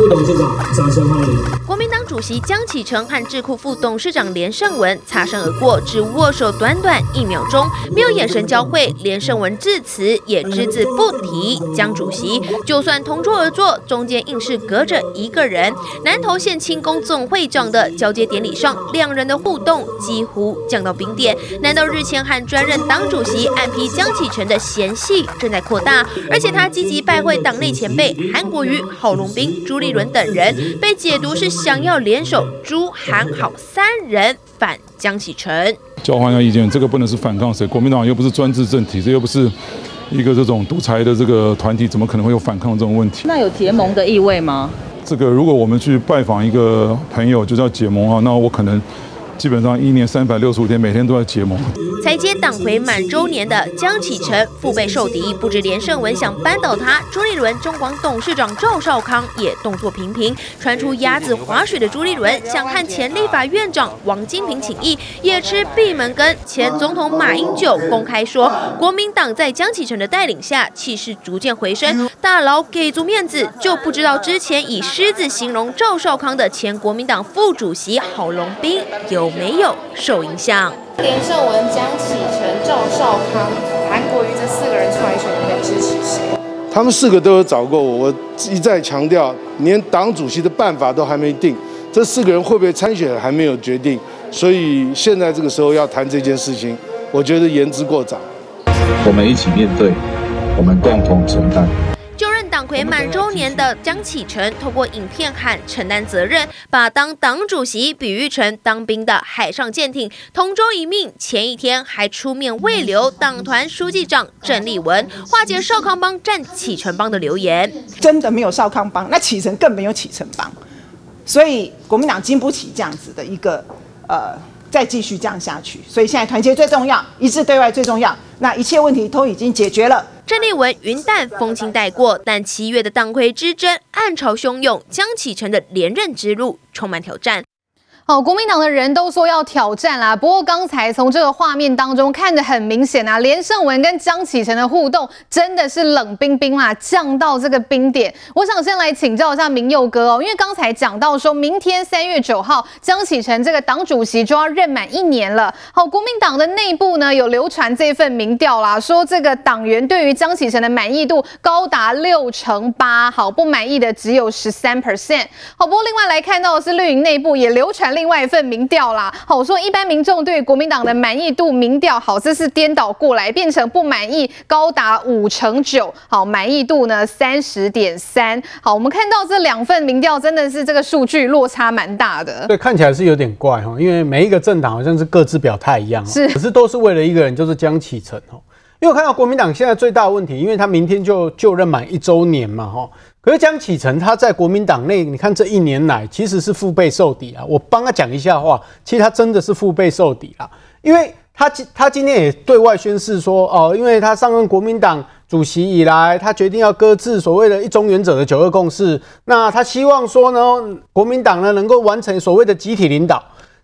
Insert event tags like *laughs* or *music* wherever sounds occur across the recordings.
副董事长，掌声欢迎。党主席江启臣和智库副董事长连胜文擦身而过，只握手短短一秒钟，没有眼神交汇。连胜文致辞也只字不提江主席，就算同桌而坐，中间硬是隔着一个人。南投县青工总会长的交接典礼上，两人的互动几乎降到冰点。难道日前和专任党主席暗批江启臣的嫌隙正在扩大？而且他积极拜会党内前辈韩国瑜、郝龙斌、朱立伦等人，被解读是想要联手朱韩好三人反江启臣。交换一下意见，这个不能是反抗谁？国民党又不是专制政体，这又不是一个这种独裁的这个团体，怎么可能会有反抗这种问题？那有结盟的意味吗？这个如果我们去拜访一个朋友，就叫结盟啊，那我可能。基本上一年三百六十五天，每天都在结盟。才接党魁满周年的江启臣腹背受敌，不止连胜文想扳倒他，朱立伦中广董事长赵少康也动作频频。传出鸭子划水的朱立伦想和前立法院长王金平请益，也吃闭门羹。前总统马英九公开说，国民党在江启臣的带领下气势逐渐回升，大佬给足面子，就不知道之前以狮子形容赵少康的前国民党副主席郝龙斌有。没有受影响。连胜文、江启臣、赵少康、韩国瑜这四个人出来选，你们支持谁？他们四个都有找过我，我一再强调，连党主席的办法都还没定，这四个人会不会参选还没有决定，所以现在这个时候要谈这件事情，我觉得言之过早。我们一起面对，我们共同承担。回满周年的江启臣透过影片喊承担责任，把当党主席比喻成当兵的海上舰艇，同舟一命。前一天还出面慰留党团书记长郑丽文，化解少康帮战启臣帮的流言。真的没有少康帮，那启臣更没有启臣帮，所以国民党经不起这样子的一个呃。再继续这样下去，所以现在团结最重要，一致对外最重要。那一切问题都已经解决了。郑丽文云淡风轻带过，但七月的党魁之争暗潮汹涌，江启臣的连任之路充满挑战。好，国民党的人都说要挑战啦。不过刚才从这个画面当中看得很明显啊，连胜文跟江启臣的互动真的是冷冰冰啦，降到这个冰点。我想先来请教一下明佑哥哦，因为刚才讲到说明天三月九号，江启臣这个党主席就要任满一年了。好，国民党的内部呢有流传这份民调啦，说这个党员对于江启臣的满意度高达六成八，好，不满意的只有十三 percent。好，不过另外来看到的是绿营内部也流传。另外一份民调啦，好，我说一般民众对国民党的满意度民调，好，这是颠倒过来，变成不满意高达五成九，好，满意度呢三十点三，好，我们看到这两份民调真的是这个数据落差蛮大的，对，看起来是有点怪哈，因为每一个政党好像是各自表态一样，是，可是都是为了一个人，就是江启臣哦，因为我看到国民党现在最大的问题，因为他明天就就任满一周年嘛，哈。可是江启臣他在国民党内，你看这一年来其实是腹背受敌啊。我帮他讲一下话，其实他真的是腹背受敌啊，因为他今他今天也对外宣示说，哦，因为他上任国民党主席以来，他决定要搁置所谓的一中原则的九二共识，那他希望说呢，国民党呢能够完成所谓的集体领导。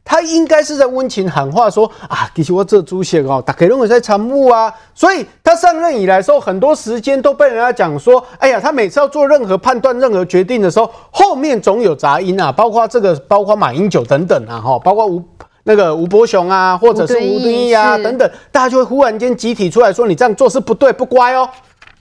他应该是在温情喊话说啊，其实我这主席哦，大家拢会在参悟啊，所以他上任以来说，很多时间都被人家讲说，哎呀，他每次要做任何判断、任何决定的时候，后面总有杂音啊，包括这个，包括马英九等等啊，哈，包括吴那个吴伯雄啊，或者是吴敦义啊等等，大家就会忽然间集体出来说，你这样做是不对、不乖哦，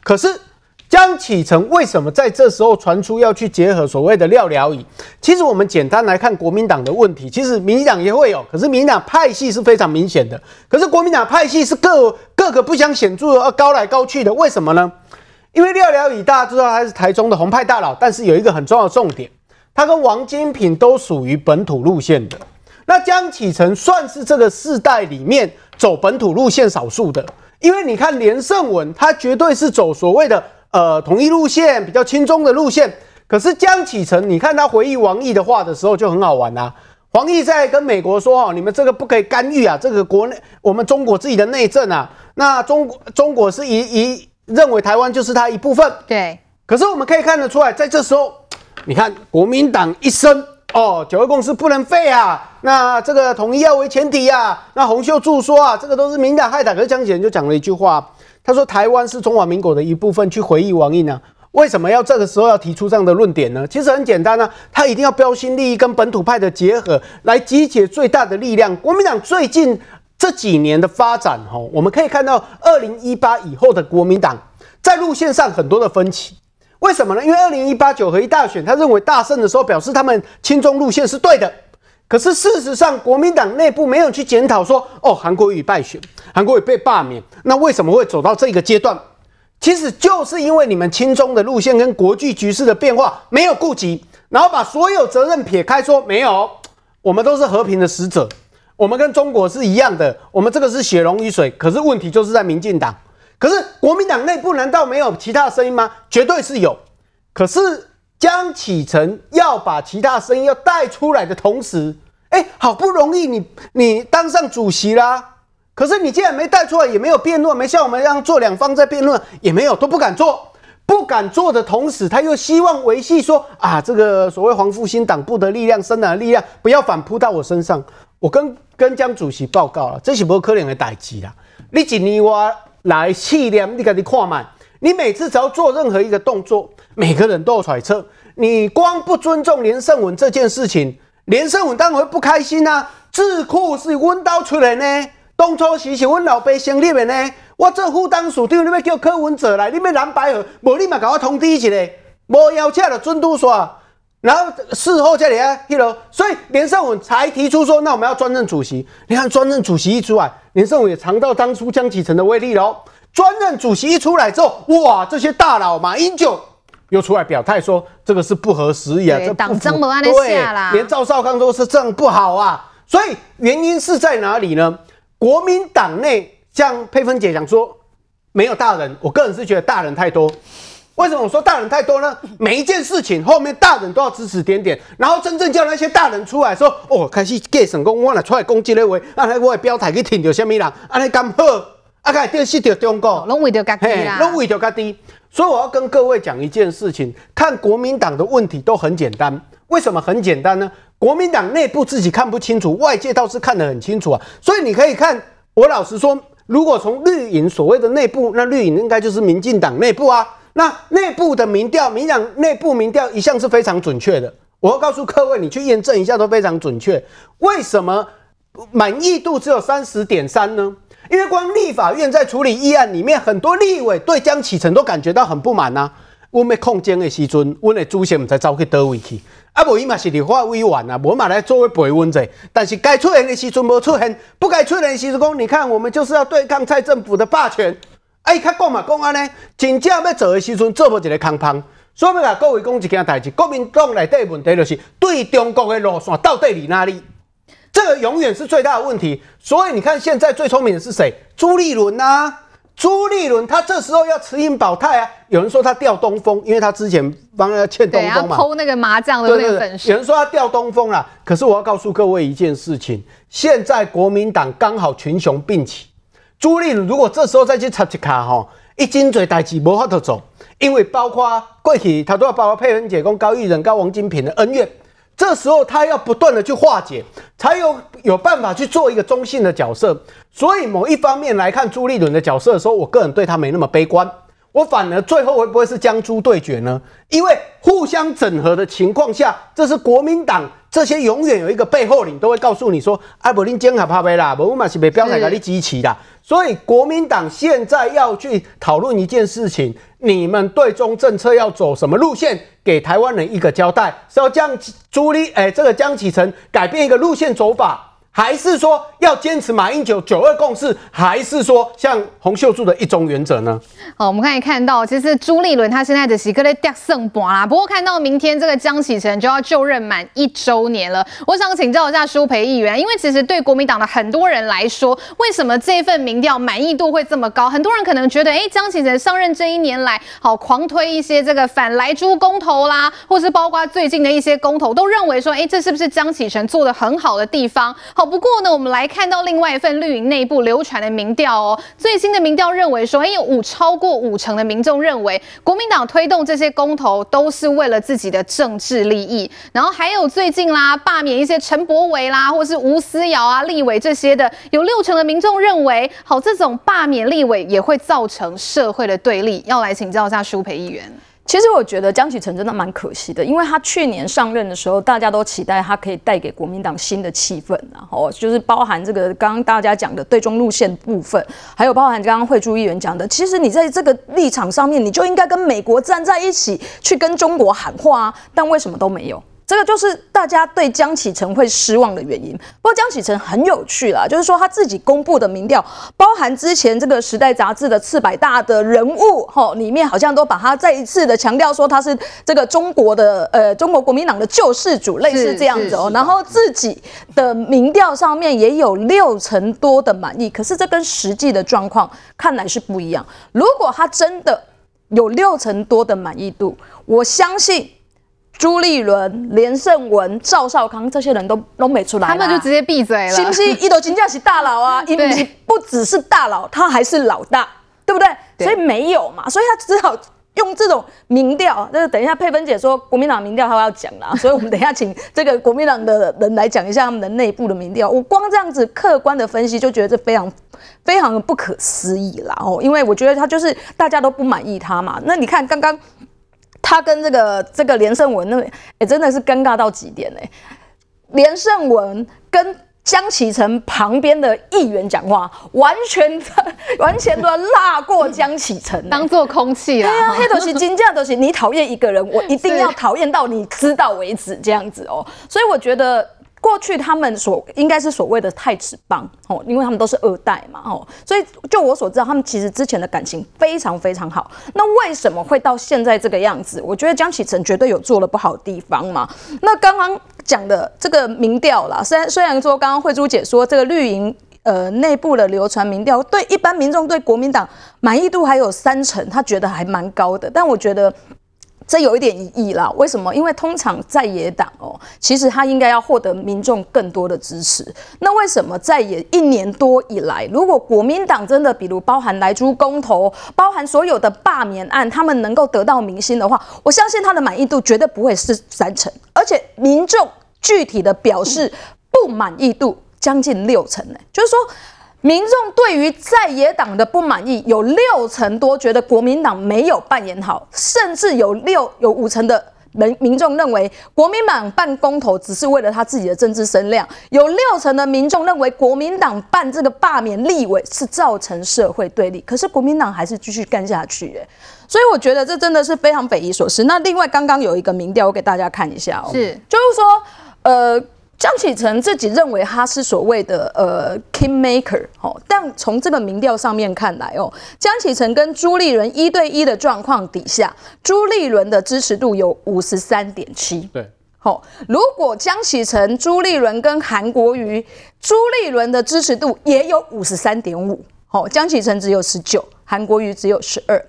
可是。江启程为什么在这时候传出要去结合所谓的廖了以？其实我们简单来看国民党的问题，其实民进党也会有，可是民进党派系是非常明显的，可是国民党派系是各各个不相显著的，而高来高去的，为什么呢？因为廖了以大家知道他是台中的红派大佬，但是有一个很重要的重点，他跟王金平都属于本土路线的，那江启程算是这个世代里面走本土路线少数的，因为你看连胜文，他绝对是走所谓的。呃，统一路线比较轻中的路线，可是江启臣，你看他回忆王毅的话的时候就很好玩呐、啊。王毅在跟美国说：“哦，你们这个不可以干预啊，这个国内我们中国自己的内政啊。那中国中国是一一认为台湾就是他一部分。对，可是我们可以看得出来，在这时候，你看国民党一声哦，九二共识不能废啊，那这个统一要为前提啊，那洪秀柱说啊，这个都是民进党害的。可是江启臣就讲了一句话。他说：“台湾是中华民国的一部分。”去回忆王毅呢？为什么要这个时候要提出这样的论点呢？其实很简单啊，他一定要标新立异，跟本土派的结合，来集结最大的力量。国民党最近这几年的发展，哈，我们可以看到，二零一八以后的国民党在路线上很多的分歧。为什么呢？因为二零一八九合一大选，他认为大胜的时候，表示他们亲中路线是对的。可是事实上，国民党内部没有去检讨说，哦，韩国瑜败选，韩国瑜被罢免，那为什么会走到这个阶段？其实就是因为你们亲中的路线跟国际局势的变化没有顾及，然后把所有责任撇开，说没有，我们都是和平的使者，我们跟中国是一样的，我们这个是血浓于水。可是问题就是在民进党，可是国民党内部难道没有其他声音吗？绝对是有。可是江启臣要把其他声音要带出来的同时，哎，好不容易你你当上主席啦。可是你既然没带出来，也没有辩论，没像我们一样做两方在辩论，也没有，都不敢做。不敢做的同时，他又希望维系说啊，这个所谓黄复兴党部的力量、深蓝的力量不要反扑到我身上。我跟跟江主席报告了，这是不可能的代志啦。你一年我来试验，你赶紧看嘛。你每次只要做任何一个动作，每个人都有揣测。你光不尊重连胜文这件事情，连胜文当然会不开心啊。智库是温刀出来呢。当初时是阮老爸成立的呢，我做副董事长，你要叫柯文哲来，你要蓝白合，无你嘛给我通知一下，无邀请就准拄煞，然后事后再来啊，迄啰，所以连胜文才提出说，那我们要专任主席。你看专任主席一出来，连胜文也尝到当初江启臣的威力喽。专任主席一出来之后，哇，这些大佬马英九又出来表态说，这个是不合时宜啊，这党章没按下啦，连赵少康都是这样不好啊。所以原因是在哪里呢？国民党内像佩芬姐讲说没有大人，我个人是觉得大人太多。为什么我说大人太多呢？每一件事情后面大人都要指指点点，然后真正叫那些大人出来说，哦，开始给省公我来出来攻击那位，啊，我的标台去挺着什么人，啊，你敢好，啊，开始失掉中国，拢为着家己啦，拢为着家己。所以我要跟各位讲一件事情，看国民党的问题都很简单。为什么很简单呢？国民党内部自己看不清楚，外界倒是看得很清楚啊。所以你可以看，我老实说，如果从绿营所谓的内部，那绿营应该就是民进党内部啊。那内部的民调，民党内部民调一向是非常准确的。我要告诉各位，你去验证一下都非常准确。为什么满意度只有三十点三呢？因为光立法院在处理议案里面，很多立委对江启臣都感觉到很不满呐。我们控监的时阵，我们的主席唔知走去倒位去。啊，无伊嘛是立法委员啊，无嘛来作为陪问者。但是该出现的时阵无出现，不该出现的时阵讲，你看我们就是要对抗蔡政府的霸权。哎，他讲嘛讲安尼，真正要做的时阵做不一个空棒。所以要甲各位讲一件代志，国民党内底问题就是对中国的路线到底在哪里？这个永远是最大的问题。所以你看现在最聪明的是谁？朱立伦呐。朱立伦他这时候要持盈保泰啊！有人说他吊东风，因为他之前帮他欠东风嘛，偷那个麻将的那个粉丝。有人说他吊东风了，可是我要告诉各位一件事情：现在国民党刚好群雄并起。朱立伦如果这时候再去插一卡哈，一斤嘴代志无法度走，因为包括过去他都要包括佩文姐、跟高玉仁、跟王金平的恩怨。这时候他要不断的去化解，才有有办法去做一个中性的角色。所以某一方面来看朱立伦的角色的时候，我个人对他没那么悲观。我反而最后会不会是江朱对决呢？因为互相整合的情况下，这是国民党这些永远有一个背后你都会告诉你说：“啊，不林坚卡怕被啦，我嘛是被标台给你支持啦。”所以国民党现在要去讨论一件事情。你们对中政策要走什么路线？给台湾人一个交代，是要将朱立哎，这个江启臣改变一个路线走法。还是说要坚持马英九九二共识，还是说像洪秀柱的一中原则呢？好，我们可以看到，其实朱立伦他现在的是个在掉胜盘啦。不过看到明天这个江启臣就要就任满一周年了，我想请教一下舒培议员，因为其实对国民党的很多人来说，为什么这份民调满意度会这么高？很多人可能觉得，哎，江启臣上任这一年来，好狂推一些这个反莱猪公投啦，或是包括最近的一些公投，都认为说，哎，这是不是江启臣做得很好的地方？好。不过呢，我们来看到另外一份绿营内部流传的民调哦，最新的民调认为说，哎，有五超过五成的民众认为，国民党推动这些公投都是为了自己的政治利益。然后还有最近啦，罢免一些陈柏惟啦，或是吴思瑶啊立委这些的，有六成的民众认为，好，这种罢免立委也会造成社会的对立。要来请教一下舒培议员。其实我觉得江启臣真的蛮可惜的，因为他去年上任的时候，大家都期待他可以带给国民党新的气氛，然后就是包含这个刚刚大家讲的对中路线部分，还有包含刚刚惠珠议员讲的，其实你在这个立场上面，你就应该跟美国站在一起，去跟中国喊话啊，但为什么都没有？这个就是大家对江启臣会失望的原因。不过江启臣很有趣啦，就是说他自己公布的民调，包含之前这个《时代》杂志的次百大的人物，哈，里面好像都把他再一次的强调说他是这个中国的呃中国国民党的救世主，类似这样子哦。然后自己的民调上面也有六成多的满意，可是这跟实际的状况看来是不一样。如果他真的有六成多的满意度，我相信。朱立伦、连胜文、赵少康这些人都都没出来，他们就直接闭嘴了，是不是？一都金价是大佬啊，*laughs* 因为不只是大佬，他还是老大，对不对？对，所以没有嘛，所以他只好用这种民调。那等一下佩芬姐说国民党民调，她要讲啦，*laughs* 所以我们等一下请这个国民党的人来讲一下他们的内部的民调。我光这样子客观的分析，就觉得这非常非常的不可思议啦哦，因为我觉得他就是大家都不满意他嘛。那你看刚刚。他跟这个这个连胜文，那也、欸、真的是尴尬到极点哎！连胜文跟江启臣旁边的议员讲话，完全 *laughs* 完全都要落过江启臣，当做空气啦。对啊，黑头是金价都是你讨厌一个人，我一定要 *laughs* 讨厌到你知道为止，这样子哦。所以我觉得。过去他们所应该是所谓的太子帮哦，因为他们都是二代嘛哦，所以就我所知道，他们其实之前的感情非常非常好。那为什么会到现在这个样子？我觉得江启臣绝对有做了不好的地方嘛。那刚刚讲的这个民调啦，虽然虽然说刚刚慧珠姐说这个绿营呃内部的流传民调，对一般民众对国民党满意度还有三成，他觉得还蛮高的，但我觉得。这有一点疑义啦，为什么？因为通常在野党哦，其实他应该要获得民众更多的支持。那为什么在野一年多以来，如果国民党真的比如包含莱猪公投，包含所有的罢免案，他们能够得到民心的话，我相信他的满意度绝对不会是三成，而且民众具体的表示不满意度将近六成呢，就是说。民众对于在野党的不满意有六成多，觉得国民党没有扮演好，甚至有六有五成的民民众认为国民党办公投只是为了他自己的政治声量，有六成的民众认为国民党办这个罢免立委是造成社会对立，可是国民党还是继续干下去，欸，所以我觉得这真的是非常匪夷所思。那另外刚刚有一个民调，我给大家看一下哦，是就是说呃。江启臣自己认为他是所谓的呃 kingmaker 哦，但从这个民调上面看来哦，江启臣跟朱立伦一对一的状况底下，朱立伦的支持度有五十三点七。对，好，如果江启臣、朱立伦跟韩国瑜，朱立伦的支持度也有五十三点五，好，江启臣只有十九，韩国瑜只有十二。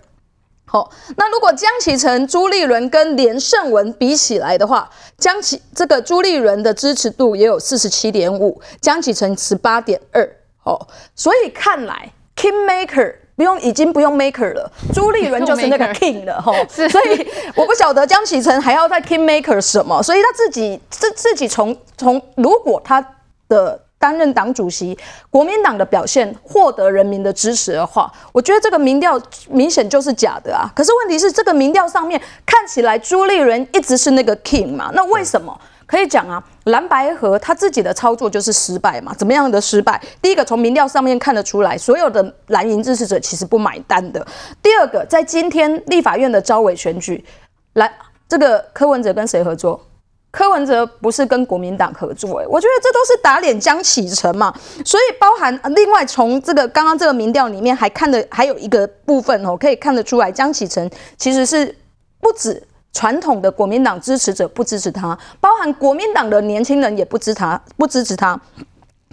好，那如果江启臣、朱立伦跟连胜文比起来的话，江启这个朱立伦的支持度也有四十七点五，江启臣十八点二。哦，所以看来 Kingmaker 不用，已经不用 Maker 了，朱立伦就是那个 King 了。哈，所以我不晓得江启臣还要在 Kingmaker 什么，所以他自己自自己从从如果他的。担任党主席，国民党的表现获得人民的支持的话，我觉得这个民调明显就是假的啊。可是问题是，这个民调上面看起来朱立伦一直是那个 king 嘛？那为什么？可以讲啊，蓝白合他自己的操作就是失败嘛？怎么样的失败？第一个从民调上面看得出来，所有的蓝营支持者其实不买单的。第二个，在今天立法院的招委选举，来这个柯文哲跟谁合作？柯文哲不是跟国民党合作，哎，我觉得这都是打脸江启臣嘛。所以包含另外从这个刚刚这个民调里面还看的还有一个部分哦，可以看得出来江启臣其实是不止传统的国民党支持者不支持他，包含国民党的年轻人也不支持他，不支持他。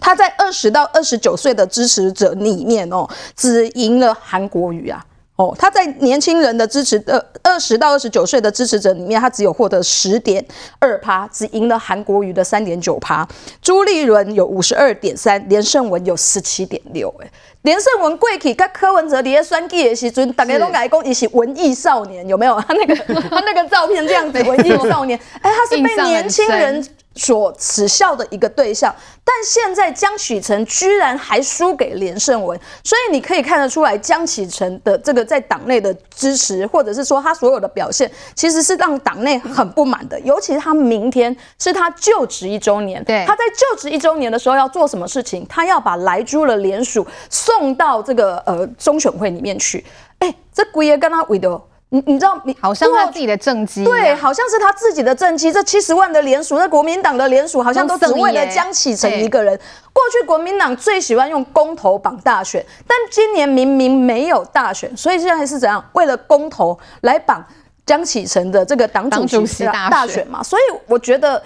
他在二十到二十九岁的支持者里面哦，只赢了韩国瑜啊。哦，他在年轻人的支持的二十到二十九岁的支持者里面，他只有获得十点二趴，只赢了韩国瑜的三点九趴。朱立伦有五十二点三，连胜文有十七点六。哎，连胜文过去跟柯文哲在选举的时阵，大家都讲讲他是文艺少年，有没有？他那个他那个照片这样子，文艺少年。哎，他是被年轻人所耻笑的一个对象，但现在江启臣居然还输给连胜文，所以你可以看得出来，江启臣的这个在党内的支持，或者是说他所有的表现，其实是让党内很不满的。尤其是他明天是他就职一周年，对，他在就职一周年的时候要做什么事情？他要把莱猪的联署送到这个呃中选会里面去。哎，这鬼爷跟他为的。你你知道，你好像他自己的政绩，对，好像是他自己的政绩。这七十万的联署，这国民党的联署，好像都只为了江启臣一个人。过去国民党最喜欢用公投绑大选，但今年明明没有大选，所以现在是怎样？为了公投来绑江启臣的这个党主席大选嘛？所以我觉得。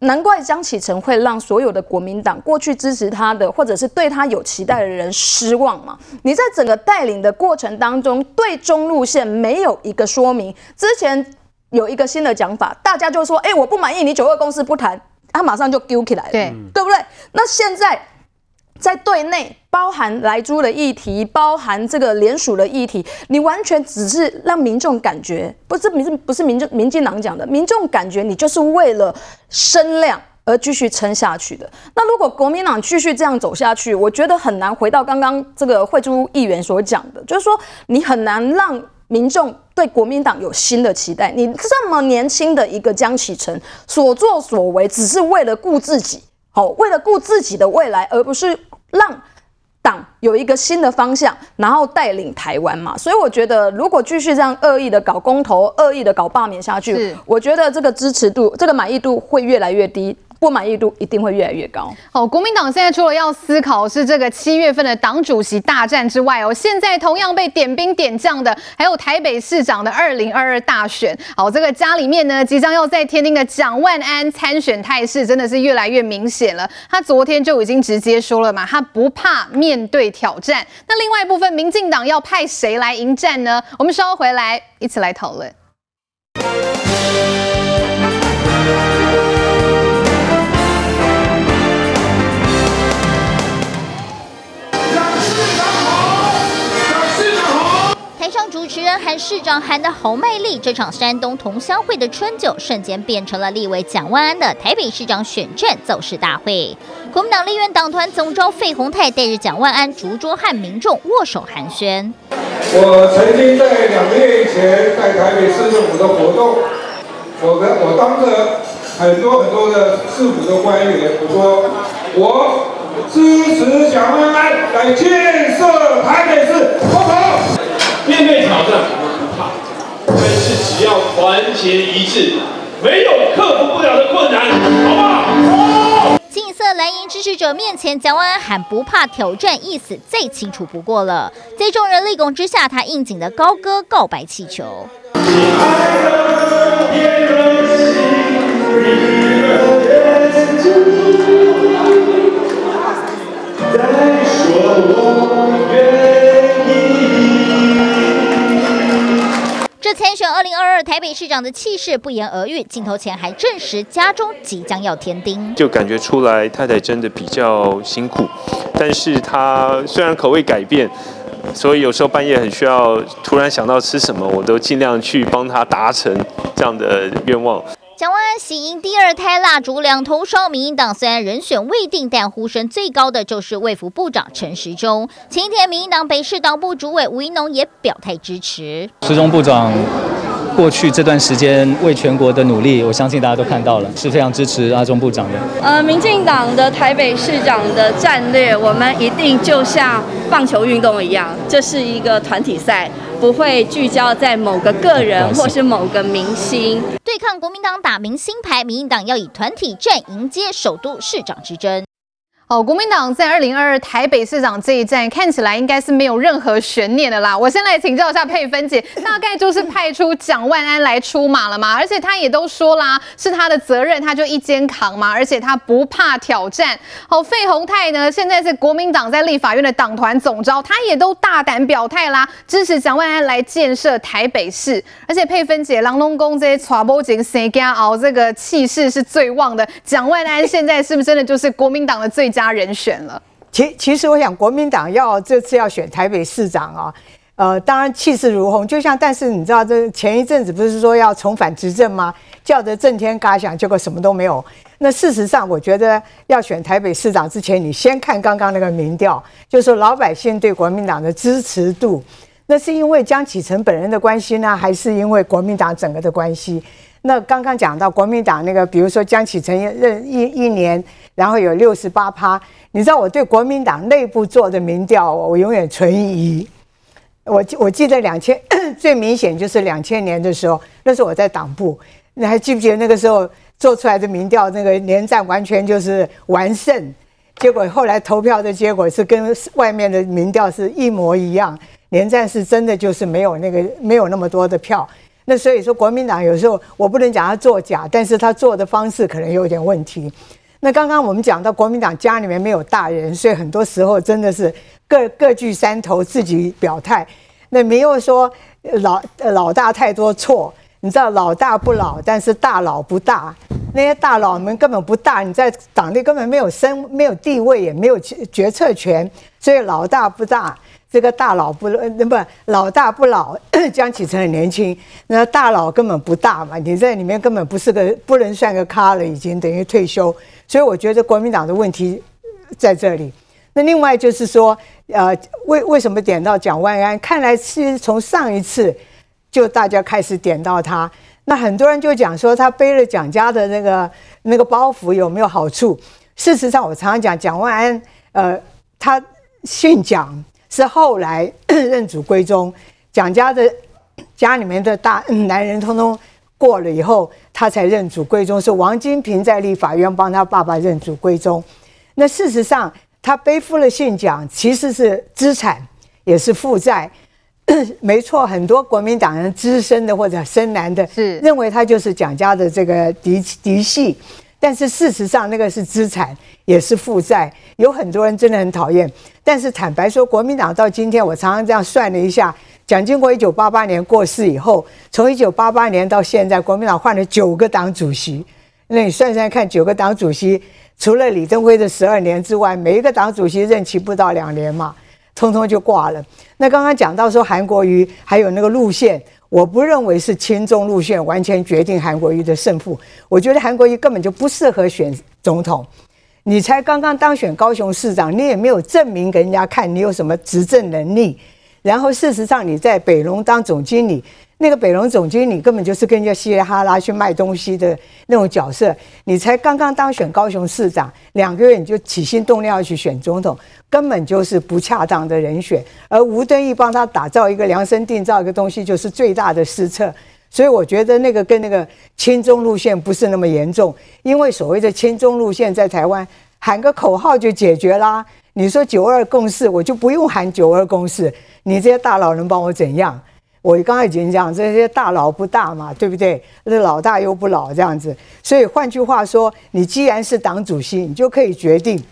难怪江启臣会让所有的国民党过去支持他的，或者是对他有期待的人失望嘛？你在整个带领的过程当中，对中路线没有一个说明。之前有一个新的讲法，大家就说：“哎，我不满意你九二共识不谈。”他马上就丢起来了，对，对不对？那现在。在对内包含莱猪的议题，包含这个联署的议题，你完全只是让民众感觉，不是民不是民众民进党讲的，民众感觉你就是为了声量而继续撑下去的。那如果国民党继续这样走下去，我觉得很难回到刚刚这个慧珠议员所讲的，就是说你很难让民众对国民党有新的期待。你这么年轻的一个江启臣所作所为，只是为了顾自己，好，为了顾自己的未来，而不是。让党有一个新的方向，然后带领台湾嘛，所以我觉得，如果继续这样恶意的搞公投、恶意的搞罢免下去，我觉得这个支持度、这个满意度会越来越低。不满意度一定会越来越高。好，国民党现在除了要思考是这个七月份的党主席大战之外哦，现在同样被点兵点将的还有台北市长的二零二二大选。好，这个家里面呢，即将要在天丁的蒋万安参选态势真的是越来越明显了。他昨天就已经直接说了嘛，他不怕面对挑战。那另外一部分，民进党要派谁来迎战呢？我们稍后回来一起来讨论。主持人韩市长喊的好卖力，这场山东同乡会的春酒瞬间变成了立委蒋万安的台北市长选战造势大会。国民党立院党团总召费鸿泰带着蒋万安逐桌和民众握手寒暄。我曾经在两个月前在台北市政府的活动，我跟我当着很多很多的市府的官员，我说我支持蒋万安来建设台北市，好不好？面对挑战，我们不怕，但是只要团结一致，没有克服不了的困难，好不好？金色蓝营支持者面前，蒋万安喊不怕挑战，意思再清楚不过了。在众人立功之下，他应景的高歌告白气球。这参选二零二二台北市长的气势不言而喻，镜头前还证实家中即将要添丁，就感觉出来太太真的比较辛苦，但是她虽然口味改变，所以有时候半夜很需要突然想到吃什么，我都尽量去帮她达成这样的愿望。蒋万安喜迎第二胎蜡烛两头烧，民进党虽然人选未定，但呼声最高的就是卫福部长陈时中。前一天，民进党北市党部主委吴怡农也表态支持。时中部长过去这段时间为全国的努力，我相信大家都看到了，是非常支持阿中部长的。呃，民进党的台北市长的战略，我们一定就像棒球运动一样，这是一个团体赛。不会聚焦在某个个人或是某个明星。对抗国民党打明星牌，民进党要以团体战迎接首都市长之争。哦，国民党在二零二二台北市长这一战看起来应该是没有任何悬念的啦。我先来请教一下佩芬姐，*laughs* 大概就是派出蒋万安来出马了嘛？而且他也都说啦，是他的责任，他就一肩扛嘛，而且他不怕挑战。好，费鸿泰呢，现在是国民党在立法院的党团总召，他也都大胆表态啦，支持蒋万安来建设台北市。而且佩芬姐，郎龙宫这些传播节谁家熬这个气势是最旺的？蒋万安现在是不是真的就是国民党的最佳？人选了，其其实我想，国民党要这次要选台北市长啊，呃，当然气势如虹，就像但是你知道，这前一阵子不是说要重返执政吗？叫得震天嘎响，结果什么都没有。那事实上，我觉得要选台北市长之前，你先看刚刚那个民调，就是老百姓对国民党的支持度，那是因为江启臣本人的关系呢，还是因为国民党整个的关系？那刚刚讲到国民党那个，比如说江启臣任一一年，然后有六十八趴，你知道我对国民党内部做的民调，我永远存疑。我我记得两千 *coughs* 最明显就是两千年的时候，那时候我在党部，你还记不记得那个时候做出来的民调，那个连战完全就是完胜，结果后来投票的结果是跟外面的民调是一模一样，连战是真的就是没有那个没有那么多的票，那所以说国民党有时候我不能讲他作假，但是他做的方式可能有点问题。那刚刚我们讲到国民党家里面没有大人，所以很多时候真的是。各各据山头，自己表态，那没有说老老大太多错。你知道老大不老，但是大佬不大。那些大佬们根本不大，你在党内根本没有身、没有地位，也没有决策权。所以老大不大，这个大佬不那不老大不老。*coughs* 江启臣很年轻，那大佬根本不大嘛。你在里面根本不是个不能算个咖了，已经等于退休。所以我觉得国民党的问题在这里。那另外就是说，呃，为为什么点到蒋万安？看来是从上一次就大家开始点到他。那很多人就讲说他背了蒋家的那个那个包袱有没有好处？事实上，我常常讲蒋万安，呃，他姓蒋，是后来 *coughs* 认祖归宗，蒋家的家里面的大男人通通过了以后，他才认祖归宗。是王金平在立法院帮他爸爸认祖归宗。那事实上。他背负了姓蒋，其实是资产，也是负债。*coughs* 没错，很多国民党人资深的或者深蓝的，是认为他就是蒋家的这个嫡嫡系。但是事实上，那个是资产，也是负债。有很多人真的很讨厌。但是坦白说，国民党到今天，我常常这样算了一下，蒋经国一九八八年过世以后，从一九八八年到现在，国民党换了九个党主席。那你算算看，九个党主席。除了李登辉的十二年之外，每一个党主席任期不到两年嘛，通通就挂了。那刚刚讲到说韩国瑜还有那个路线，我不认为是亲中路线完全决定韩国瑜的胜负。我觉得韩国瑜根本就不适合选总统。你才刚刚当选高雄市长，你也没有证明给人家看你有什么执政能力。然后事实上你在北荣当总经理。那个北荣总经理根本就是跟人家稀里哈拉去卖东西的那种角色，你才刚刚当选高雄市长两个月，你就起心动念要去选总统，根本就是不恰当的人选。而吴敦义帮他打造一个量身定造一个东西，就是最大的失策。所以我觉得那个跟那个亲中路线不是那么严重，因为所谓的亲中路线在台湾喊个口号就解决啦。你说九二共识，我就不用喊九二共识，你这些大佬能帮我怎样？我刚才已经讲，这些大佬不大嘛，对不对？那老大又不老这样子，所以换句话说，你既然是党主席，你就可以决定。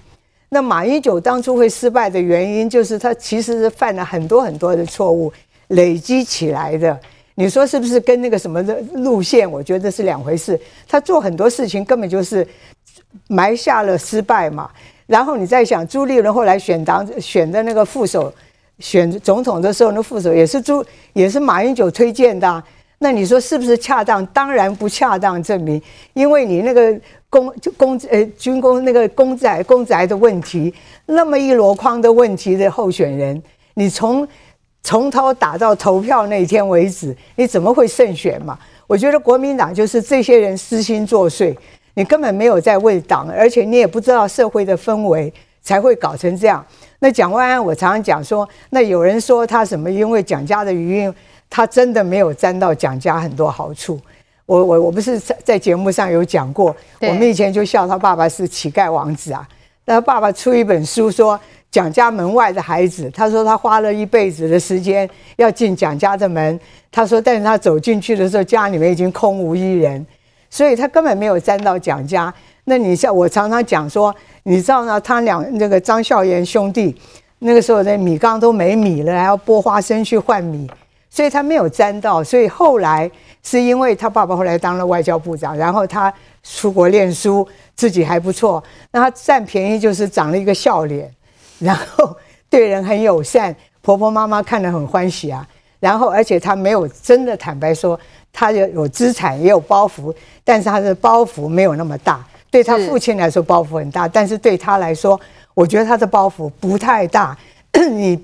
那马英九当初会失败的原因，就是他其实是犯了很多很多的错误累积起来的。你说是不是跟那个什么的路线？我觉得是两回事。他做很多事情根本就是埋下了失败嘛。然后你再想，朱立伦后来选党选的那个副手。选总统的时候，那副手也是朱，也是马英九推荐的。那你说是不是恰当？当然不恰当。证明，因为你那个公就公呃军工那个公仔公仔的问题，那么一箩筐的问题的候选人，你从从头打到投票那天为止，你怎么会胜选嘛？我觉得国民党就是这些人私心作祟，你根本没有在为党，而且你也不知道社会的氛围，才会搞成这样。那蒋万安，我常常讲说，那有人说他什么？因为蒋家的余荫，他真的没有沾到蒋家很多好处。我我我不是在在节目上有讲过，我们以前就笑他爸爸是乞丐王子啊。那他爸爸出一本书说蒋家门外的孩子，他说他花了一辈子的时间要进蒋家的门，他说但是他走进去的时候，家里面已经空无一人，所以他根本没有沾到蒋家。那你像我常常讲说。你知道呢？他两那个张孝颜兄弟，那个时候的米缸都没米了，还要剥花生去换米，所以他没有沾到。所以后来是因为他爸爸后来当了外交部长，然后他出国念书，自己还不错。那他占便宜就是长了一个笑脸，然后对人很友善，婆婆妈妈看得很欢喜啊。然后，而且他没有真的坦白说，他有有资产也有包袱，但是他的包袱没有那么大。对他父亲来说包袱很大，但是对他来说，我觉得他的包袱不太大。*clears throat* 你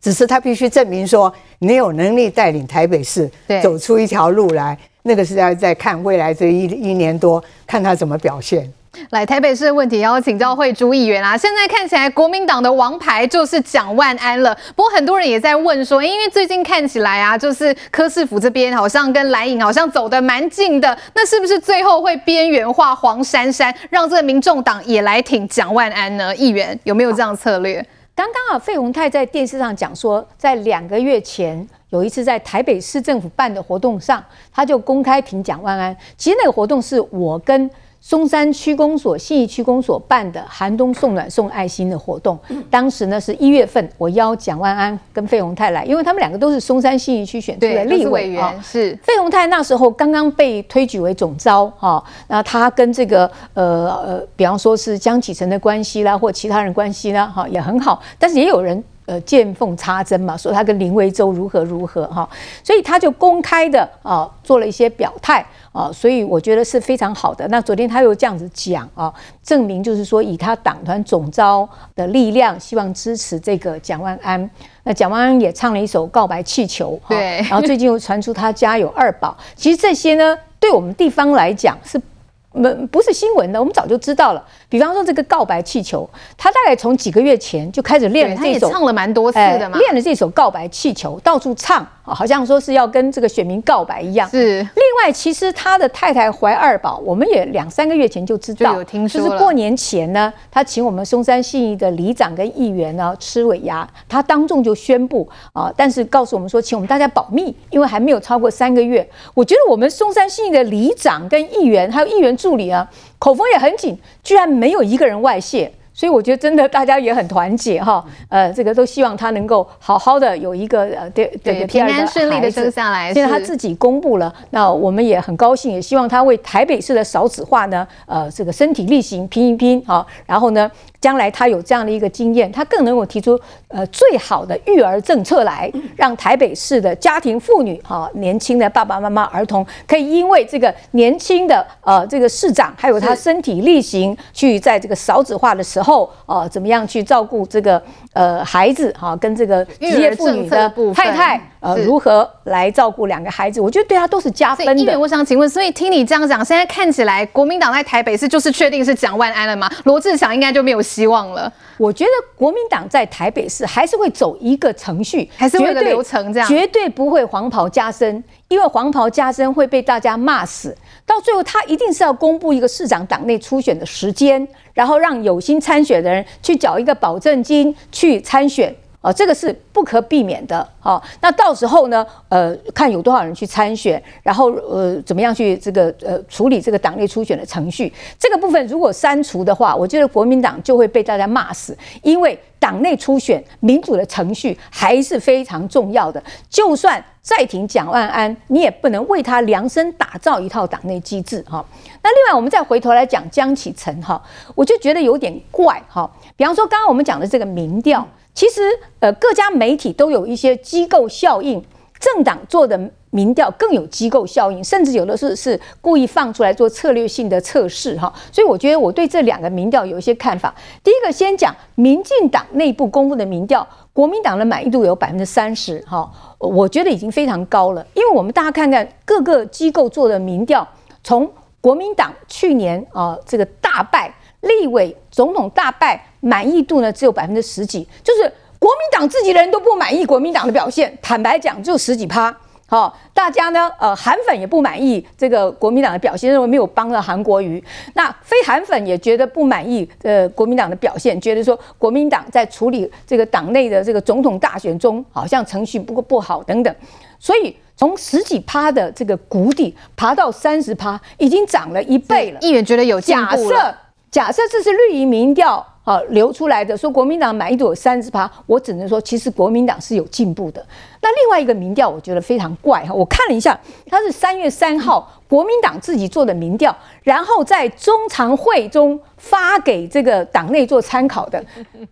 只是他必须证明说，你有能力带领台北市走出一条路来。那个是要在看未来这一一年多，看他怎么表现。来台北市的问题，要请教慧珠议员啊。现在看起来，国民党的王牌就是蒋万安了。不过很多人也在问说，因为最近看起来啊，就是柯市府这边好像跟蓝营好像走得蛮近的，那是不是最后会边缘化黄珊珊，让这个民众党也来挺蒋万安呢？议员有没有这样策略？刚刚啊，费鸿泰在电视上讲说，在两个月前有一次在台北市政府办的活动上，他就公开挺蒋万安。其实那个活动是我跟。松山区公所、信义区公所办的寒冬送暖送爱心的活动，当时呢是一月份，我邀蒋万安跟费鸿泰来，因为他们两个都是松山信义区选出的立委员。是费鸿泰那时候刚刚被推举为总召哈，那他跟这个呃呃，比方说是江启臣的关系啦，或其他人关系啦，哈也很好，但是也有人。呃，见缝插针嘛，说他跟林维洲如何如何哈，所以他就公开的啊做了一些表态啊，所以我觉得是非常好的。那昨天他又这样子讲啊，证明就是说以他党团总召的力量，希望支持这个蒋万安。那蒋万安也唱了一首《告白气球》，对，然后最近又传出他家有二宝，其实这些呢，对我们地方来讲是。不是新闻的，我们早就知道了。比方说这个告白气球，他大概从几个月前就开始练了这首，他也唱了蛮多次的嘛，练了这首告白气球，到处唱，好像说是要跟这个选民告白一样。是。另外，其实他的太太怀二宝，我们也两三个月前就知道，就有听说。就是过年前呢，他请我们松山信义的里长跟议员呢吃尾牙，他当众就宣布啊，但是告诉我们说，请我们大家保密，因为还没有超过三个月。我觉得我们松山信义的里长跟议员还有议员。助理啊，口风也很紧，居然没有一个人外泄。所以我觉得真的大家也很团结哈，呃，这个都希望他能够好好的有一个呃对对平安顺利的生下来。现在他自己公布了，那我们也很高兴，也希望他为台北市的少子化呢，呃，这个身体力行拼一拼啊，然后呢。将来他有这样的一个经验，他更能够提出呃最好的育儿政策来，让台北市的家庭妇女哈、哦、年轻的爸爸妈妈儿童可以因为这个年轻的呃这个市长还有他身体力行去在这个少子化的时候呃怎么样去照顾这个呃孩子哈、哦、跟这个职业妇女的太太呃如何来照顾两个孩子，我觉得对他都是加分的。我想请问，所以听你这样讲，现在看起来国民党在台北市就是确定是蒋万安了吗？罗志祥应该就没有。希望了，我觉得国民党在台北市还是会走一个程序，还是会个流程这样，绝对不会黄袍加身，因为黄袍加身会被大家骂死。到最后，他一定是要公布一个市长党内初选的时间，然后让有心参选的人去缴一个保证金去参选。哦，这个是不可避免的。好，那到时候呢，呃，看有多少人去参选，然后呃，怎么样去这个呃处理这个党内初选的程序。这个部分如果删除的话，我觉得国民党就会被大家骂死，因为党内初选民主的程序还是非常重要的。就算再挺蒋万安，你也不能为他量身打造一套党内机制哈。那另外，我们再回头来讲江启臣哈，我就觉得有点怪哈。比方说，刚刚我们讲的这个民调。其实，呃，各家媒体都有一些机构效应，政党做的民调更有机构效应，甚至有的是是故意放出来做策略性的测试哈。所以我觉得我对这两个民调有一些看法。第一个，先讲民进党内部公布的民调，国民党的满意度有百分之三十哈，我觉得已经非常高了。因为我们大家看看各个机构做的民调，从国民党去年啊这个大败。立委、总统大败，满意度呢只有百分之十几，就是国民党自己的人都不满意国民党的表现。坦白讲，就十几趴。好，大家呢，呃，韩粉也不满意这个国民党的表现，认为没有帮到韩国瑜。那非韩粉也觉得不满意，呃，国民党的表现，觉得说国民党在处理这个党内的这个总统大选中，好像程序不够不好等等。所以从十几趴的这个谷底爬到三十趴，已经涨了一倍了。议员觉得有进步了。假设这是绿营民调啊流出来的，说国民党满意度有三十趴，我只能说其实国民党是有进步的。那另外一个民调我觉得非常怪哈，我看了一下，它是三月三号国民党自己做的民调，然后在中常会中发给这个党内做参考的。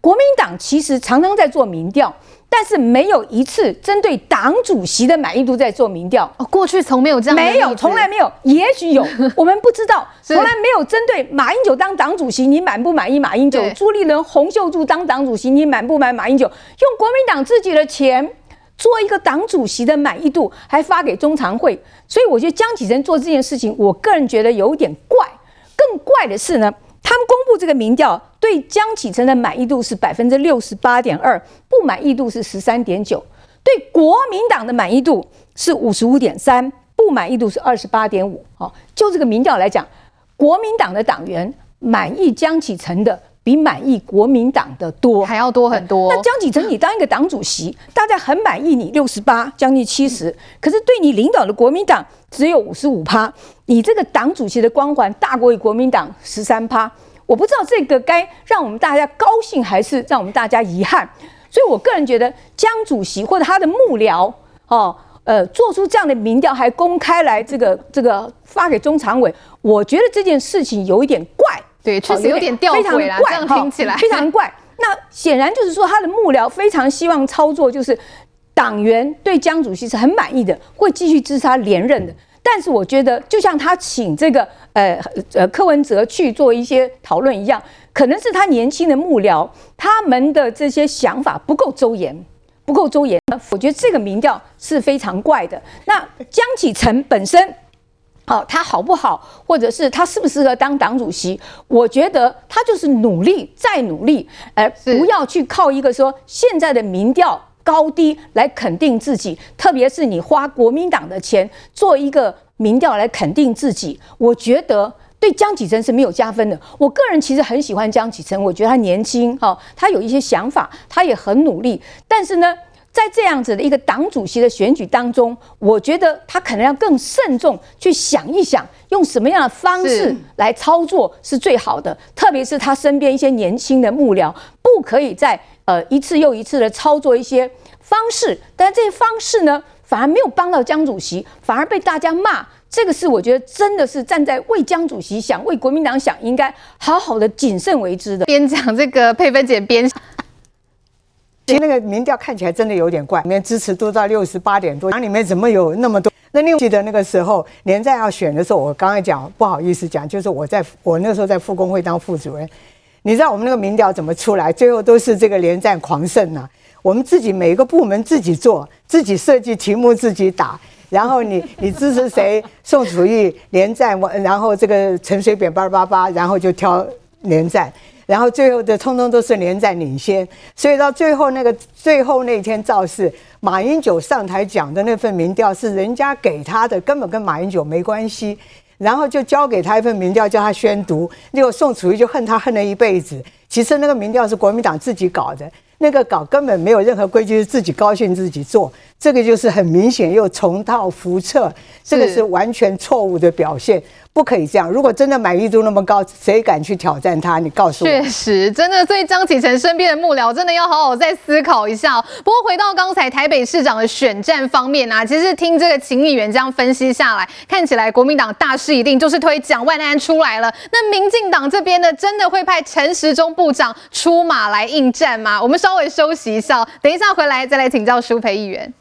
国民党其实常常在做民调，但是没有一次针对党主席的满意度在做民调。哦，过去从没有这样，没有，从来没有。也许有，*laughs* 我们不知道。从来没有针对马英九当党主席，你满不满意马英九？朱立伦、洪秀柱当党主席，你满不满马英九？用国民党自己的钱做一个党主席的满意度，还发给中常会。所以我觉得江启臣做这件事情，我个人觉得有点怪。更怪的是呢，他们公布这个民调。对江启臣的满意度是百分之六十八点二，不满意度是十三点九。对国民党的满意度是五十五点三，不满意度是二十八点五。好，就这个民调来讲，国民党的党员满意江启臣的比满意国民党的多，还要多很多。那江启臣，你当一个党主席，大家很满意你六十八，将近七十，可是对你领导的国民党只有五十五趴，你这个党主席的光环大过于国民党十三趴。我不知道这个该让我们大家高兴，还是让我们大家遗憾。所以我个人觉得，江主席或者他的幕僚，哦，呃，做出这样的民调，还公开来这个这个发给中常委，我觉得这件事情有一点怪。对，确实有点吊诡啦，这样听起来非常怪。*laughs* 那显然就是说，他的幕僚非常希望操作，就是党员对江主席是很满意的，会继续支持他连任的。但是我觉得，就像他请这个呃呃柯文哲去做一些讨论一样，可能是他年轻的幕僚，他们的这些想法不够周延，不够周延。我觉得这个民调是非常怪的。那江启臣本身，好，他好不好，或者是他适不适合当党主席？我觉得他就是努力再努力，而不要去靠一个说现在的民调。高低来肯定自己，特别是你花国民党的钱做一个民调来肯定自己，我觉得对江启臣是没有加分的。我个人其实很喜欢江启臣，我觉得他年轻，哈，他有一些想法，他也很努力。但是呢，在这样子的一个党主席的选举当中，我觉得他可能要更慎重去想一想，用什么样的方式来操作是最好的。特别是他身边一些年轻的幕僚，不可以在。呃，一次又一次的操作一些方式，但这些方式呢，反而没有帮到江主席，反而被大家骂。这个是我觉得真的是站在为江主席想、为国民党想，应该好好的谨慎为之的。边讲这个佩芬姐边，其实那个民调看起来真的有点怪，里面支持度到六十八点多，那里面怎么有那么多？那另外记得那个时候连战要选的时候，我刚才讲不好意思讲，就是我在我那时候在复工会当副主任。你知道我们那个民调怎么出来？最后都是这个连战狂胜呐！我们自己每一个部门自己做，自己设计题目，自己打。然后你你支持谁？宋楚瑜连战，然后这个陈水扁八八八，然后就挑连战。然后最后的通通都是连战领先。所以到最后那个最后那天造势，马英九上台讲的那份民调是人家给他的，根本跟马英九没关系。然后就交给他一份民调，叫他宣读。结果宋楚瑜就恨他恨了一辈子。其实那个民调是国民党自己搞的，那个搞根本没有任何规矩，是自己高兴自己做。这个就是很明显又重蹈覆辙，这个是完全错误的表现。不可以这样！如果真的满意度那么高，谁敢去挑战他？你告诉我。确实，真的，所以张启臣身边的幕僚真的要好好再思考一下。不过回到刚才台北市长的选战方面啊，其实听这个秦议员这样分析下来，看起来国民党大势已定，就是推蒋万安出来了。那民进党这边呢，真的会派陈时中部长出马来应战吗？我们稍微休息一下，等一下回来再来请教舒培议员。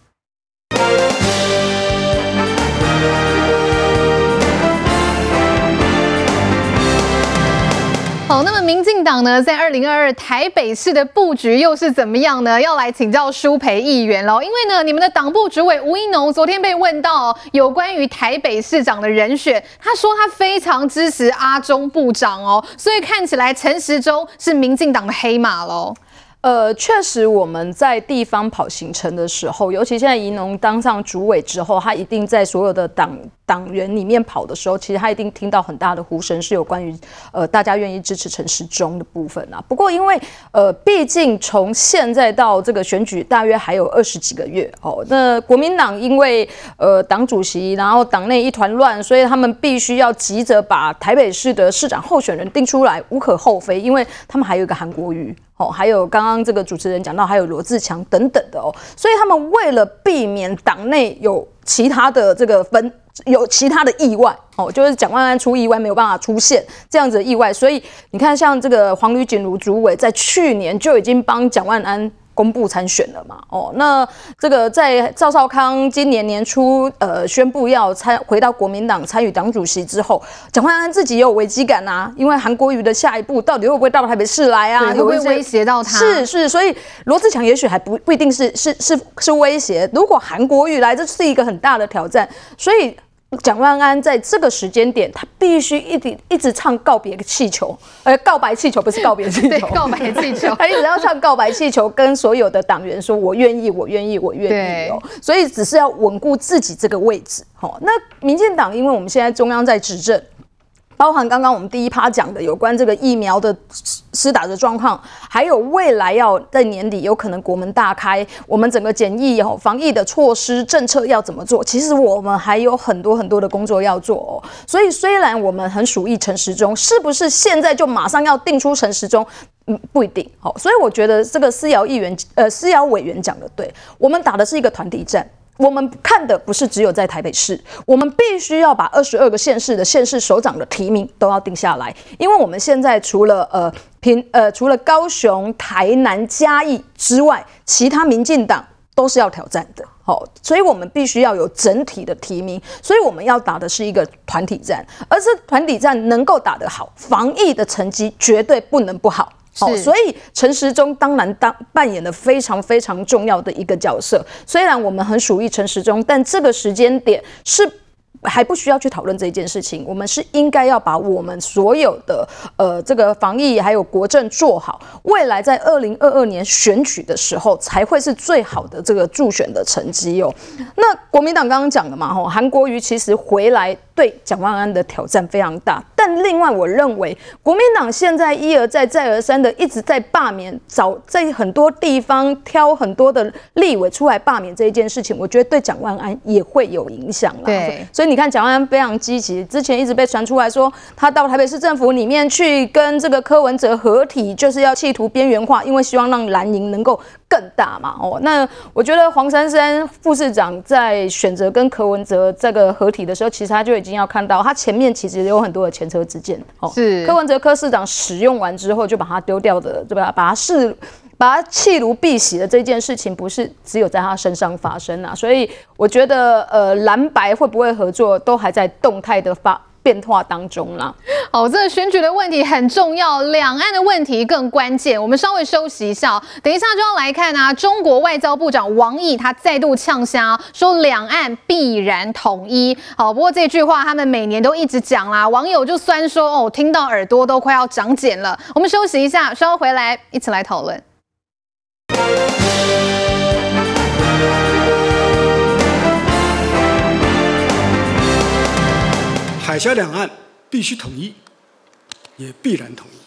好，那么民进党呢，在二零二二台北市的布局又是怎么样呢？要来请教舒培议员喽。因为呢，你们的党部主委吴怡农昨天被问到有关于台北市长的人选，他说他非常支持阿中部长哦，所以看起来陈时中是民进党的黑马喽。呃，确实我们在地方跑行程的时候，尤其现在宜农当上主委之后，他一定在所有的党党员里面跑的时候，其实他一定听到很大的呼声，是有关于呃大家愿意支持陈时中的部分啊。不过因为呃，毕竟从现在到这个选举大约还有二十几个月哦，那国民党因为呃党主席然后党内一团乱，所以他们必须要急着把台北市的市长候选人定出来，无可厚非，因为他们还有一个韩国瑜。哦，还有刚刚这个主持人讲到，还有罗志强等等的哦，所以他们为了避免党内有其他的这个分，有其他的意外哦，就是蒋万安出意外没有办法出现这样子的意外，所以你看，像这个黄旅锦如主委在去年就已经帮蒋万安公布参选了嘛。哦，那这个在赵少康今年年初呃宣布要参回到国民党参与党主席之后，蒋万安自己也有危机感啊，因为韩国瑜的下一步到底会不会到台北市来啊？会不会威胁到他？是是，所以罗志强也许还不不一定是是是是威胁。如果韩国瑜来，这是一个很大的挑战，所以。蒋万安在这个时间点，他必须一直一直唱告别气球，呃，告白气球不是告别气球，*laughs* 告白气球，*laughs* 他一直要唱告白气球，跟所有的党员说：“我愿意，我愿意，我愿意。”哦，所以只是要稳固自己这个位置。好，那民进党，因为我们现在中央在执政。包含刚刚我们第一趴讲的有关这个疫苗的施打的状况，还有未来要在年底有可能国门大开，我们整个检疫哦防疫的措施政策要怎么做？其实我们还有很多很多的工作要做哦。所以虽然我们很属意陈时中，是不是现在就马上要定出陈时中？嗯，不一定。好，所以我觉得这个思瑶议员呃思瑶委员讲的对，我们打的是一个团体战。我们看的不是只有在台北市，我们必须要把二十二个县市的县市首长的提名都要定下来，因为我们现在除了呃平呃除了高雄、台南、嘉义之外，其他民进党都是要挑战的，好，所以我们必须要有整体的提名，所以我们要打的是一个团体战，而这团体战能够打得好，防疫的成绩绝对不能不好。好，所以陈时中当然当扮演了非常非常重要的一个角色。虽然我们很属于陈时中，但这个时间点是。还不需要去讨论这一件事情，我们是应该要把我们所有的呃这个防疫还有国政做好，未来在二零二二年选举的时候才会是最好的这个助选的成绩哦。那国民党刚刚讲的嘛，吼，韩国瑜其实回来对蒋万安的挑战非常大，但另外我认为国民党现在一而再再而三的一直在罢免，找在很多地方挑很多的立委出来罢免这一件事情，我觉得对蒋万安也会有影响啦。对，所以。你看蒋万安非常积极，之前一直被传出来说他到台北市政府里面去跟这个柯文哲合体，就是要企图边缘化，因为希望让蓝营能够更大嘛。哦，那我觉得黄珊珊副市长在选择跟柯文哲这个合体的时候，其实他就已经要看到他前面其实有很多的前车之鉴。哦，是柯文哲柯市长使用完之后就把他丢掉的，对吧？把他视。把他弃如敝屣的这件事情，不是只有在他身上发生啊，所以我觉得，呃，蓝白会不会合作，都还在动态的发变化当中啦。好，这个选举的问题很重要，两岸的问题更关键。我们稍微休息一下，等一下就要来看啊。中国外交部长王毅他再度呛声，说两岸必然统一。好，不过这句话他们每年都一直讲啦，网友就酸说哦，听到耳朵都快要长茧了。我们休息一下，稍后回来一起来讨论。海峡两岸必须统一，也必然统一，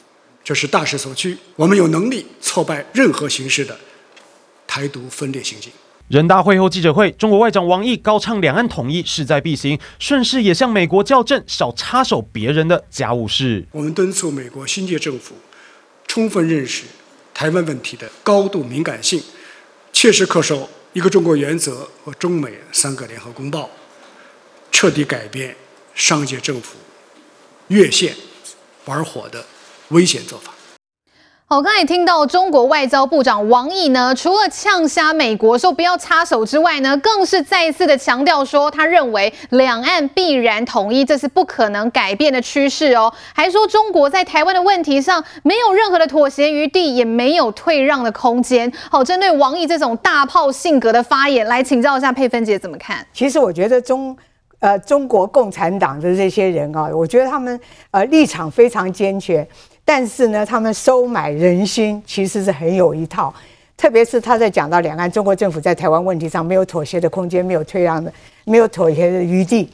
这是大势所趋。我们有能力挫败任何形式的台独分裂行径。人大会后记者会，中国外长王毅高唱两岸统一势在必行，顺势也向美国校正少插手别人的家务事。我们敦促美国新届政府充分认识台湾问题的高度敏感性。切实恪守一个中国原则和中美三个联合公报，彻底改变上届政府越线玩火的危险做法。好，刚才听到中国外交部长王毅呢，除了呛瞎美国说不要插手之外呢，更是再一次的强调说，他认为两岸必然统一，这是不可能改变的趋势哦。还说中国在台湾的问题上没有任何的妥协余地，也没有退让的空间。好，针对王毅这种大炮性格的发言，来请教一下佩芬姐怎么看？其实我觉得中呃中国共产党的这些人啊，我觉得他们呃立场非常坚决。但是呢，他们收买人心其实是很有一套，特别是他在讲到两岸中国政府在台湾问题上没有妥协的空间，没有退让的，没有妥协的余地。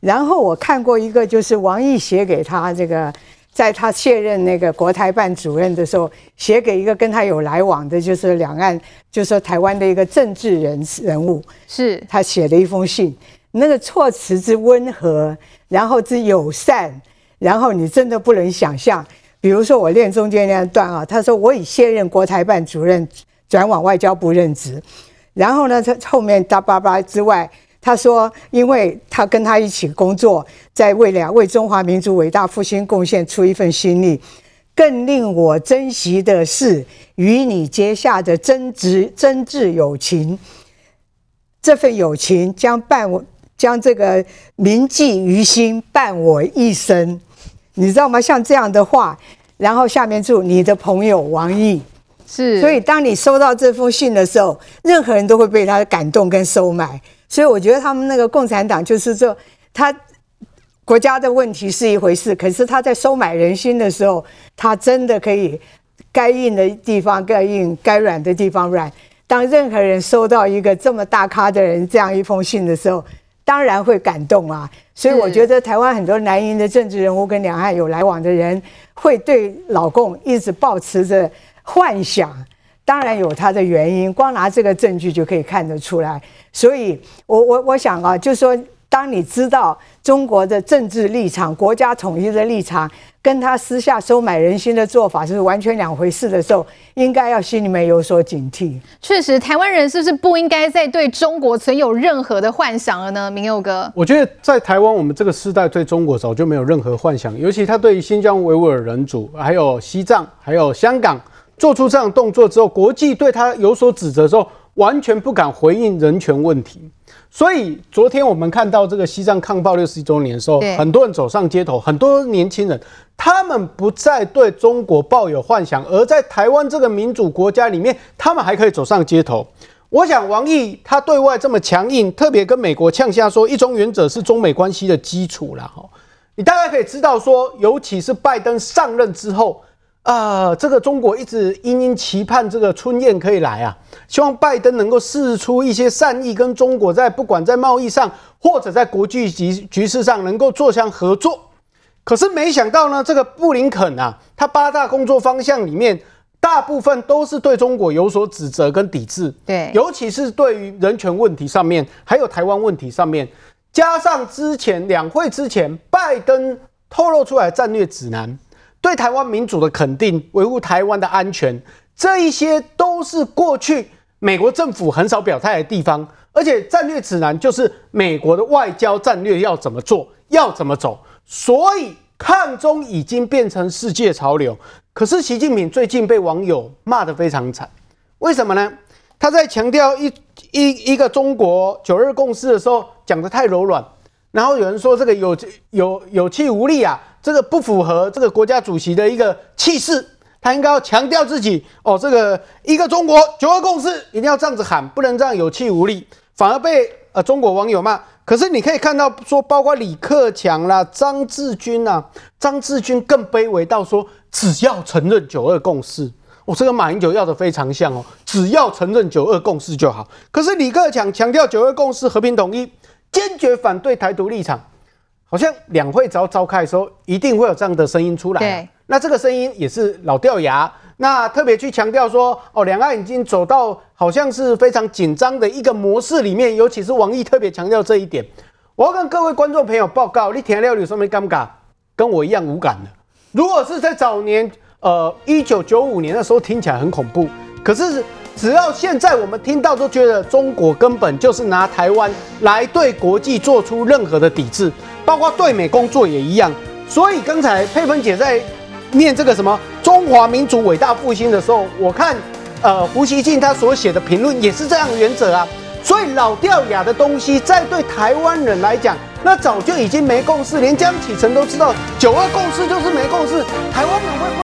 然后我看过一个，就是王毅写给他这个，在他卸任那个国台办主任的时候，写给一个跟他有来往的，就是两岸，就是说台湾的一个政治人人物，是他写的一封信，那个措辞之温和，然后之友善，然后你真的不能想象。比如说，我念中间那段啊，他说：“我已卸任国台办主任，转往外交部任职。”然后呢，他后面哒叭叭之外，他说：“因为他跟他一起工作，在为了为中华民族伟大复兴贡献出一份心力，更令我珍惜的是与你结下的真挚真挚友情。这份友情将伴我，将这个铭记于心，伴我一生。你知道吗？像这样的话，然后下面注你的朋友王毅。是，所以当你收到这封信的时候，任何人都会被他感动跟收买。所以我觉得他们那个共产党就是说，他国家的问题是一回事，可是他在收买人心的时候，他真的可以该硬的地方该硬，该软的地方软。当任何人收到一个这么大咖的人这样一封信的时候，当然会感动啊。所以我觉得台湾很多南营的政治人物跟两岸有来往的人，会对老共一直抱持着。幻想当然有它的原因，光拿这个证据就可以看得出来。所以我，我我我想啊，就是说，当你知道中国的政治立场、国家统一的立场，跟他私下收买人心的做法是完全两回事的时候，应该要心里面有所警惕。确实，台湾人是不是不应该再对中国存有任何的幻想了呢？明佑哥，我觉得在台湾，我们这个时代对中国早就没有任何幻想，尤其他对于新疆维吾尔人族，还有西藏，还有香港。做出这样动作之后，国际对他有所指责之后，完全不敢回应人权问题。所以昨天我们看到这个西藏抗暴六十一周年的时候，很多人走上街头，很多年轻人，他们不再对中国抱有幻想，而在台湾这个民主国家里面，他们还可以走上街头。我想王毅他对外这么强硬，特别跟美国呛下说一中原则是中美关系的基础了哈。你大概可以知道说，尤其是拜登上任之后。啊、呃，这个中国一直殷殷期盼这个春燕可以来啊，希望拜登能够试出一些善意，跟中国在不管在贸易上或者在国际局局势上能够做相合作。可是没想到呢，这个布林肯啊，他八大工作方向里面大部分都是对中国有所指责跟抵制，对，尤其是对于人权问题上面，还有台湾问题上面，加上之前两会之前拜登透露出来战略指南。对台湾民主的肯定，维护台湾的安全，这一些都是过去美国政府很少表态的地方。而且战略指南就是美国的外交战略要怎么做，要怎么走。所以抗中已经变成世界潮流。可是习近平最近被网友骂得非常惨，为什么呢？他在强调一一一个中国九二共识的时候讲得太柔软，然后有人说这个有有有气无力啊。这个不符合这个国家主席的一个气势，他应该要强调自己哦，这个一个中国九二共识一定要这样子喊，不能这样有气无力，反而被呃中国网友骂。可是你可以看到说，包括李克强啦、张志军呐，张志军更卑微到说，只要承认九二共识，我、哦、这个马英九要的非常像哦，只要承认九二共识就好。可是李克强强调九二共识和平统一，坚决反对台独立场。好像两会只要召开的时候，一定会有这样的声音出来。对，那这个声音也是老掉牙。那特别去强调说，哦，两岸已经走到好像是非常紧张的一个模式里面，尤其是王毅特别强调这一点。我要跟各位观众朋友报告，你填料理上面尴尬，跟我一样无感的。如果是在早年，呃，一九九五年的时候，听起来很恐怖。可是只要现在我们听到，都觉得中国根本就是拿台湾来对国际做出任何的抵制。包括对美工作也一样，所以刚才佩芬姐在念这个什么中华民族伟大复兴的时候，我看呃胡锡进他所写的评论也是这样的原则啊。所以老掉牙的东西，在对台湾人来讲，那早就已经没共识，连江启臣都知道九二共识就是没共识，台湾人会。